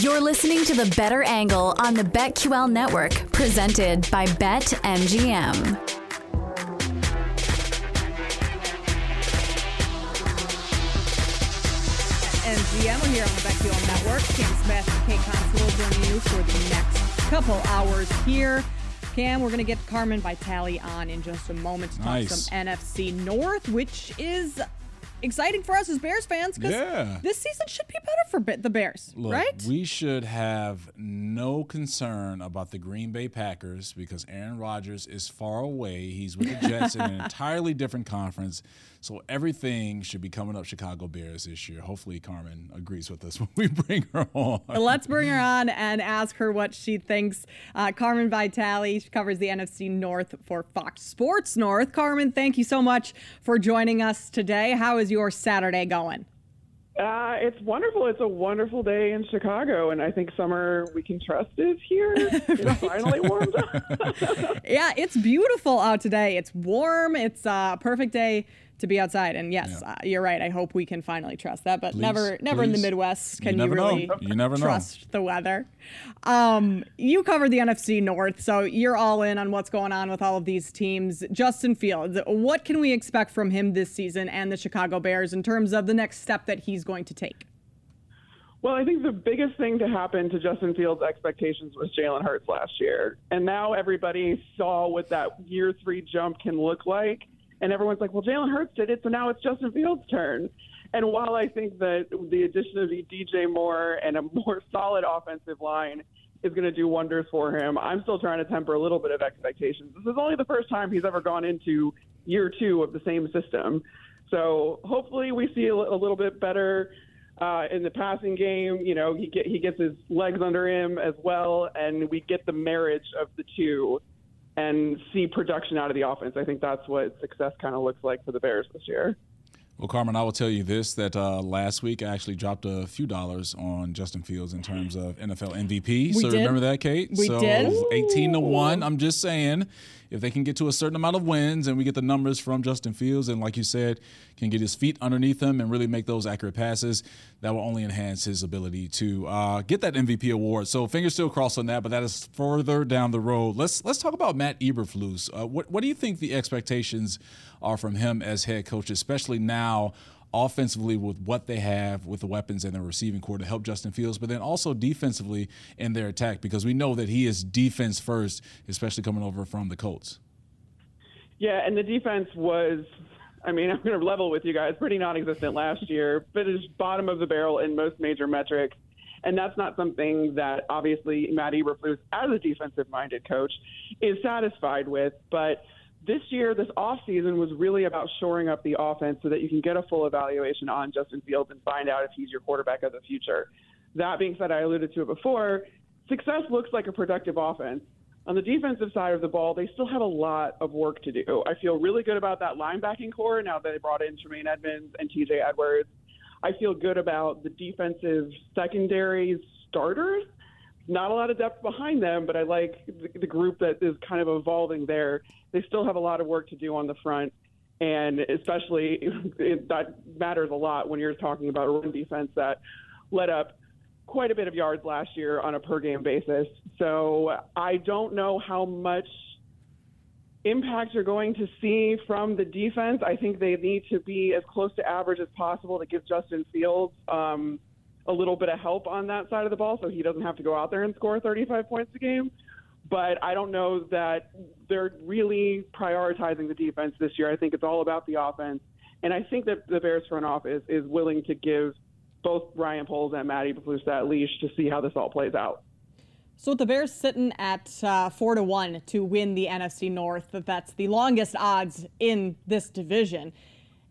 You're listening to the Better Angle on the BetQL network, presented by BetMGM. MGM. We're here on the BetQL Network. Cam Smith and Kate Constable joining you for the next couple hours here. Cam, we're going to get Carmen Vitali on in just a moment to talk Nice. some NFC North, which is exciting for us as Bears fans because Yeah. this season should be better for the Bears, Look, right? we should have no concern about the Green Bay Packers because Aaron Rodgers is far away. He's with the Jets in an entirely different conference. So everything should be coming up Chicago Bears this year. Hopefully, Carmen agrees with us when we bring her on. Let's bring her on and ask her what she thinks. Uh, Carmen Vitali she covers the NFC North for Fox Sports North. Carmen, thank you so much for joining us today. How is your Saturday going? Uh, it's wonderful. It's a wonderful day in Chicago, and I think summer we can trust is here. It's finally warmed up. Yeah, it's beautiful out today. It's warm. It's a perfect day to be outside. And yes, Yeah. uh, you're right. I hope we can finally trust that. But Please, never, never in the. Midwest can you, never know. really You never know. trust the weather. Um, you cover the NFC North, so you're all in on what's going on with all of these teams. Justin Fields, what can we expect from him this season and the Chicago Bears in terms of the next step that he's going to take? well, I think the biggest thing to happen to Justin Fields' expectations was Jalen Hurts last year, and now everybody saw what that year three jump can look like, and everyone's like, "Well, Jalen Hurts did it, so now it's Justin Fields' turn." And while I think that the addition of DJ Moore and a more solid offensive line is going to do wonders for him, I'm still trying to temper a little bit of expectations. This is only the first time he's ever gone into year two of the same system. So hopefully we see a, little bit better uh, in the passing game. You know, he get, he gets his legs under him as well, and we get the marriage of the two and see production out of the offense. I think that's what success kind of looks like for the Bears this year. Well, Carmen, I will tell you this: that uh, last week I actually dropped a few dollars on Justin Fields in terms of NFL MVP. so did. remember that, Kate? We so did. Eighteen to one. I'm just saying, if they can get to a certain amount of wins and we get the numbers from Justin Fields, and like you said, can get his feet underneath him and really make those accurate passes, that will only enhance his ability to uh, get that MVP award. So fingers still crossed on that, but that is further down the road. Let's let's talk about Matt Eberflus. Uh, what what do you think the expectations are from him as head coach, especially now? Offensively, with what they have, with the weapons and the receiving corps to help Justin Fields, but then also defensively in their attack, because we know that he is defense first, especially coming over from the Colts. Yeah, and the defense was, I mean, I'm going to level with you guys, pretty non existent last year, finished bottom of the barrel in most major metrics. And that's not something that obviously Matt Eberflus, as a defensive minded coach, is satisfied with. But this year, this offseason was really about shoring up the offense so that you can get a full evaluation on Justin Fields and find out if he's your quarterback of the future. That being said, I alluded to it before, success looks like a productive offense. On the defensive side of the ball, they still have a lot of work to do. I feel really good about that linebacking corps now that they brought in Tremaine Edmunds and TJ Edwards. I feel good about the defensive secondary starters. Not a lot of depth behind them, but I like the, the group that is kind of evolving there. They still have a lot of work to do on the front, and especially it, that matters a lot when you're talking about a run defense that let up quite a bit of yards last year on a per game basis. So I don't know how much impact you're going to see from the defense. I think they need to be as close to average as possible to give Justin Fields um, a little bit of help on that side of the ball so he doesn't have to go out there and score 35 points a game. But I don't know that they're really prioritizing the defense this year. I think it's all about the offense. And I think that the Bears front office is willing to give both Ryan Poles and Matty Eberflus that leash to see how this all plays out. So with the Bears sitting at uh, four to one to win the NFC North, that that's the longest odds in this division.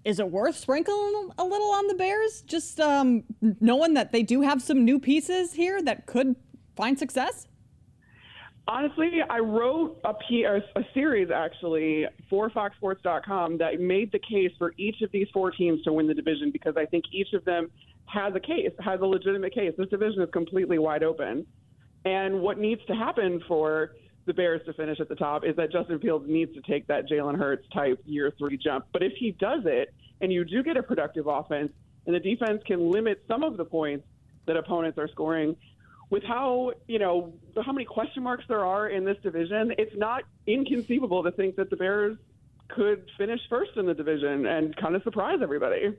Is it worth sprinkling a little on the Bears, just um, knowing that they do have some new pieces here that could find success? Honestly, I wrote a, P- a, a series actually for FoxSports.com that made the case for each of these four teams to win the division because I think each of them has a case, has a legitimate case. This division is completely wide open. And what needs to happen for the Bears to finish at the top is that Justin Fields needs to take that Jalen Hurts type year three jump. But if he does it, and you do get a productive offense, and the defense can limit some of the points that opponents are scoring, with how you know how many question marks there are in this division, it's not inconceivable to think that the Bears could finish first in the division and kind of surprise everybody.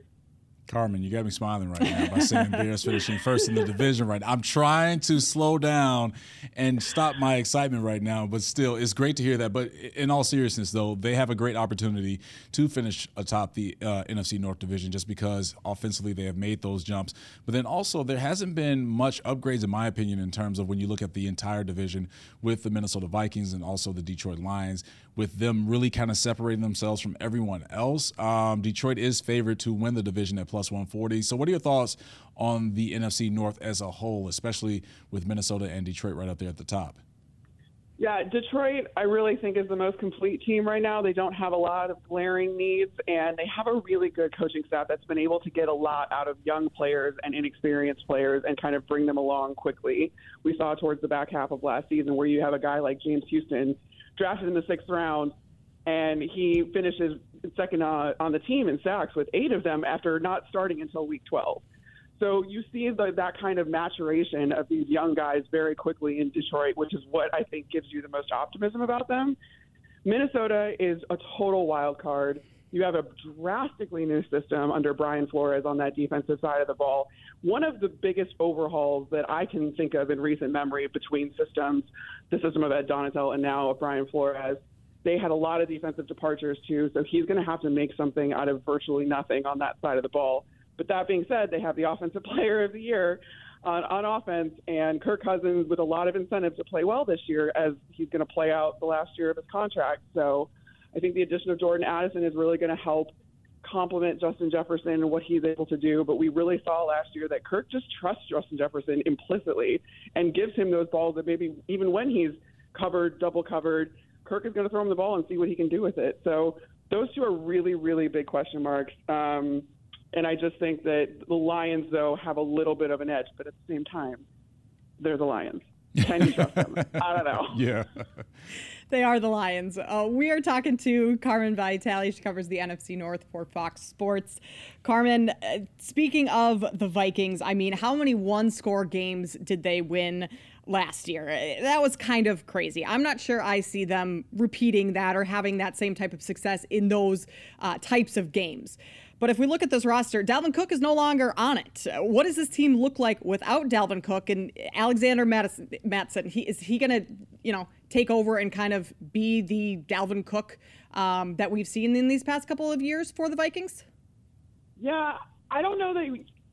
Carmen, you got me smiling right now by saying Bears finishing first in the division right now. I'm trying to slow down and stop my excitement right now, but still, it's great to hear that. But in all seriousness, though, they have a great opportunity to finish atop the uh, NFC North division just because offensively they have made those jumps. But then also, there hasn't been much upgrades, in my opinion, in terms of when you look at the entire division with the Minnesota Vikings and also the Detroit Lions, with them really kind of separating themselves from everyone else. Um, Detroit is favored to win the division at plus 140. So, what are your thoughts on the NFC North as a whole, especially with Minnesota and Detroit right up there at the top? Yeah, Detroit, I really think is the most complete team right now. They don't have a lot of glaring needs, and they have a really good coaching staff that's been able to get a lot out of young players and inexperienced players and kind of bring them along quickly. We saw towards the back half of last season where you have a guy like James Houston drafted in the sixth round, and he finishes second uh, on the team in sacks with eight of them after not starting until week 12. So you see the, that kind of maturation of these young guys very quickly in Detroit, which is what I think gives you the most optimism about them. Minnesota is a total wild card. You have a drastically new system under Brian Flores on that defensive side of the ball. One of the biggest overhauls that I can think of in recent memory between systems, the system of Ed Donatell and now of Brian Flores, they had a lot of defensive departures too. So he's going to have to make something out of virtually nothing on that side of the ball. But that being said, they have the Offensive Player of the Year on, on offense, and Kirk Cousins with a lot of incentive to play well this year as he's going to play out the last year of his contract. So I think the addition of Jordan Addison is really going to help complement Justin Jefferson and what he's able to do. But we really saw last year that Kirk just trusts Justin Jefferson implicitly and gives him those balls that maybe even when he's covered, double covered, Kirk is going to throw him the ball and see what he can do with it. So those two are really, really big question marks. Um, and I just think that the Lions, though, have a little bit of an edge, but at the same time, they're the Lions. Can you trust them? I don't know. Yeah. they are the Lions. Uh, we are talking to Carmen Vitali. She covers the NFC North for Fox Sports. Carmen, uh, speaking of the Vikings, I mean, how many one score games did they win last year? That was kind of crazy. I'm not sure I see them repeating that or having that same type of success in those uh, types of games. But if we look at this roster, Dalvin Cook is no longer on it. What does this team look like without Dalvin Cook and Alexander Mattison? He is he going to, you know, take over and kind of be the Dalvin Cook um, that we've seen in these past couple of years for the Vikings? Yeah, I don't know that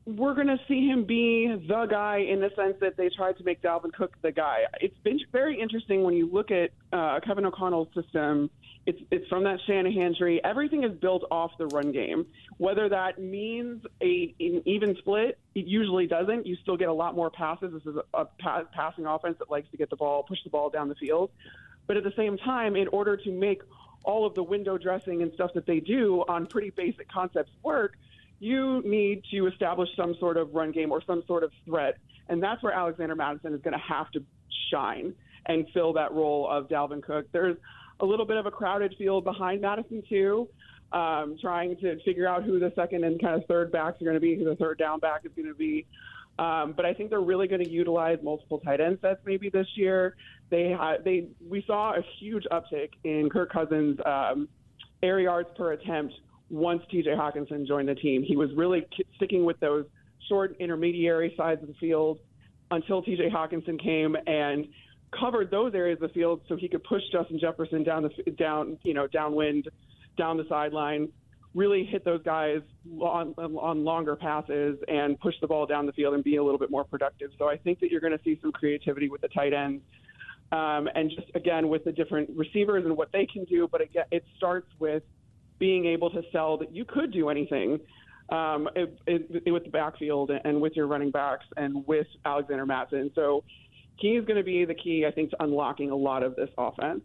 we're going to see him be the guy in the sense that they tried to make Dalvin Cook the guy. It's been very interesting when you look at uh, Kevin O'Connell's system it's it's from that Shanahan tree. Everything is built off the run game. Whether that means a an even split, it usually doesn't. You still get a lot more passes. This is a, a pa- passing offense that likes to get the ball, push the ball down the field. But at the same time, in order to make all of the window dressing and stuff that they do on pretty basic concepts work, you need to establish some sort of run game or some sort of threat. And that's where Alexander Mattison is going to have to shine and fill that role of Dalvin Cook. There's a little bit of a crowded field behind Mattison, too, um, trying to figure out who the second and kind of third backs are going to be, who the third down back is going to be. Um, but I think they're really going to utilize multiple tight end sets maybe this year. They ha- they we saw a huge uptick in Kirk Cousins' um, air yards per attempt once T.J. Hockenson joined the team. He was really sticking with those short intermediary sides of the field until T.J. Hockenson came and covered those areas of the field so he could push Justin Jefferson down the down you know downwind, down the sideline, really hit those guys on on longer passes and push the ball down the field and be a little bit more productive. So I think that you're going to see some creativity with the tight ends. Um, and just again with the different receivers and what they can do, but again, it starts with being able to sell that you could do anything um, it, it, with the backfield and with your running backs and with Alexander Mattison. So he's going to be the key, I think, to unlocking a lot of this offense.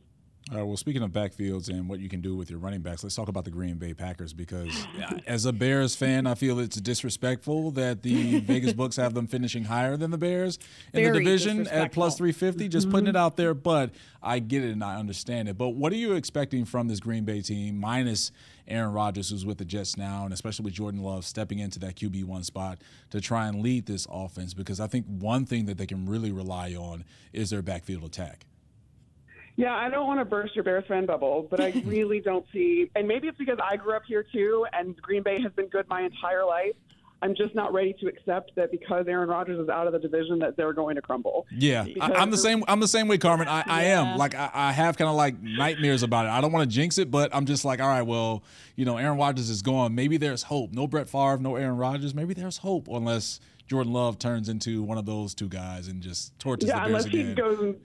All right, well, speaking of backfields and what you can do with your running backs, let's talk about the Green Bay Packers because, uh, as a Bears fan, I feel it's disrespectful that the Vegas books have them finishing higher than the Bears in Very the division at plus 350. Just putting it mm-hmm. out there, but I get it and I understand it. But what are you expecting from this Green Bay team, minus Aaron Rodgers, who's with the Jets now, and especially with Jordan Love stepping into that QB1 spot to try and lead this offense? Because I think one thing that they can really rely on is their backfield attack. Yeah, I don't want to burst your Bears fan bubble, but I really don't see, and maybe it's because I grew up here too, and Green Bay has been good my entire life. I'm just not ready to accept that because Aaron Rodgers is out of the division that they're going to crumble. Yeah, I, am the same. I'm the same way, Carmen. I, I am like I, I have kind of like nightmares about it. I don't want to jinx it, but I'm just like, all right, well, you know, Aaron Rodgers is gone. Maybe there's hope. No Brett Favre, no Aaron Rodgers. Maybe there's hope unless Jordan Love turns into one of those two guys and just torches yeah, the Bears unless again. he goes and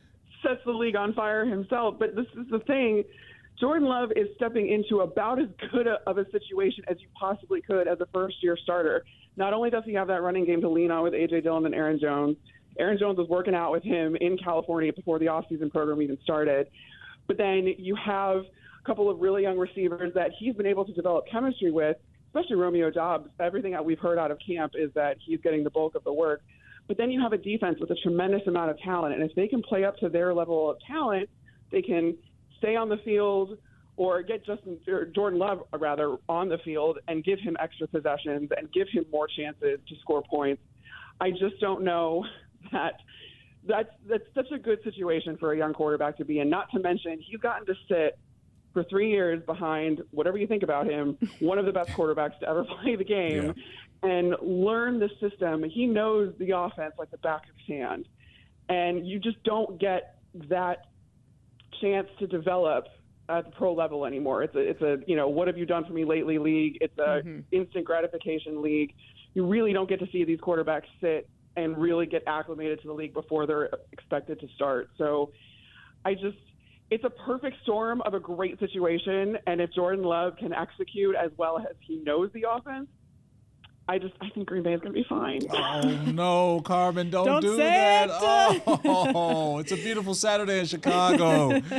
sets the league on fire himself. But this is the thing. Jordan Love is stepping into about as good a, of a situation as you possibly could as a first year starter. Not only does he have that running game to lean on with A.J. Dillon and Aaron Jones, Aaron Jones was working out with him in California before the offseason program even started. But then you have a couple of really young receivers that he's been able to develop chemistry with, especially Romeo Doubs. Everything that we've heard out of camp is that he's getting the bulk of the work. But then you have a defense with a tremendous amount of talent. And if they can play up to their level of talent, they can stay on the field or get Justin or Jordan Love uh, rather on the field and give him extra possessions and give him more chances to score points. I just don't know that that's that's such a good situation for a young quarterback to be in. Not to mention he's gotten to sit for three years behind whatever you think about him, one of the best quarterbacks to ever play the game, yeah. and learn the system. He knows the offense like the back of his hand, and you just don't get that chance to develop at the pro level anymore. It's a it's a you know what have you done for me lately league. It's a mm-hmm. instant gratification league. You really don't get to see these quarterbacks sit and really get acclimated to the league before they're expected to start. So I just it's a perfect storm of a great situation and if Jordan Love can execute as well as he knows the offense, I just I think Green Bay is going to be fine. Oh no, Carmen, don't, don't do that. It. Oh, it's a beautiful Saturday in Chicago.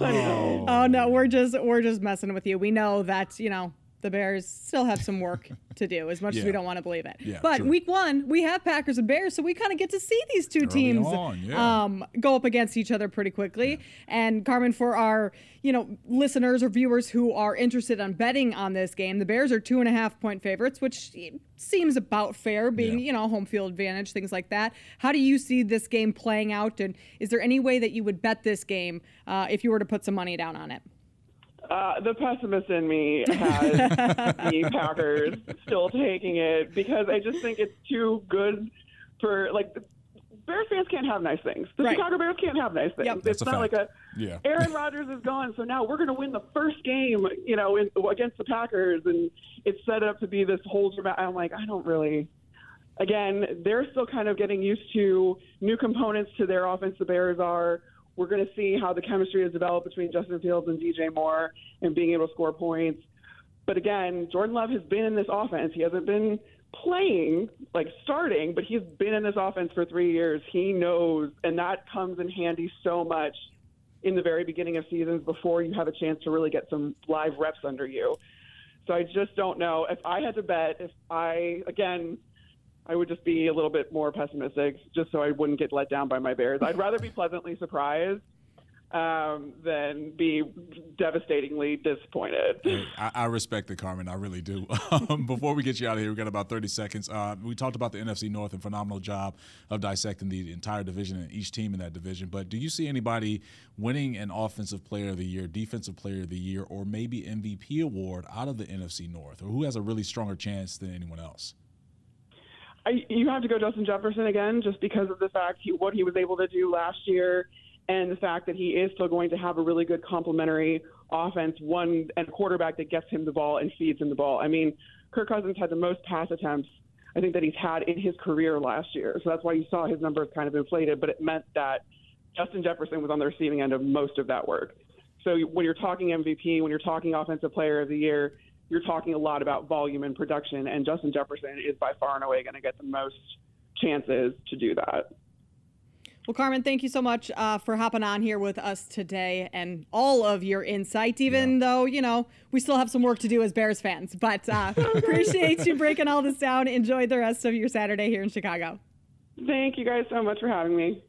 Oh. oh no, we're just we're just messing with you. We know that you know the Bears still have some work to do, as much yeah. as we don't want to believe it. Yeah, but week one, we have Packers and Bears, so we kind of get to see these two Early teams on, yeah. um, go up against each other pretty quickly. And Carmen, for our you know listeners or viewers who are interested on betting on this game, the Bears are two and a half point favorites, which seems about fair, being you know home field advantage, things like that. How do you see this game playing out, and is there any way that you would bet this game uh, if you were to put some money down on it? Uh, the pessimist in me has the Packers still taking it because I just think it's too good for like Bears fans can't have nice things. The right. Chicago Bears can't have nice things. Yep. It's That's not like a yeah. Aaron Rodgers is gone, so now we're going to win the first game, you know, in, against the Packers, and it's set up to be this whole dramatic. I'm like, I don't really. Again, they're still kind of getting used to new components to their offense. The Bears are. We're going to see how the chemistry has developed between Justin Fields and DJ Moore and being able to score points. But again, Jordan Love has been in this offense. He hasn't been playing, like starting, but he's been in this offense for three years. He knows, and that comes in handy so much in the very beginning of seasons before you have a chance to really get some live reps under you. So I just don't know. If I had to bet, if I, again, I would just be a little bit more pessimistic just so I wouldn't get let down by my Bears. I'd rather be pleasantly surprised um, than be devastatingly disappointed. I, I, respect it, Carmen. I really do. Um, before we get you out of here, we've got about 30 seconds. Uh, we talked about the NFC North and phenomenal job of dissecting the entire division and each team in that division. But do you see anybody winning an Offensive Player of the Year, Defensive Player of the Year, or maybe MVP award out of the NFC North, or who has a really stronger chance than anyone else? I, you have to go Justin Jefferson again, just because of the fact he, what he was able to do last year, and the fact that he is still going to have a really good complementary offense, one and quarterback that gets him the ball and feeds him the ball. I mean, Kirk Cousins had the most pass attempts I think that he's had in his career last year, so that's why you saw his numbers kind of inflated. But it meant that Justin Jefferson was on the receiving end of most of that work. So when you're talking MVP, when you're talking Offensive Player of the Year, you're talking a lot about volume and production, and Justin Jefferson is by far and away going to get the most chances to do that. Well, Carmen, thank you so much uh, for hopping on here with us today and all of your insight, even yeah. though, you know, we still have some work to do as Bears fans. But uh, appreciate you breaking all this down. Enjoy the rest of your Saturday here in Chicago. Thank you guys so much for having me.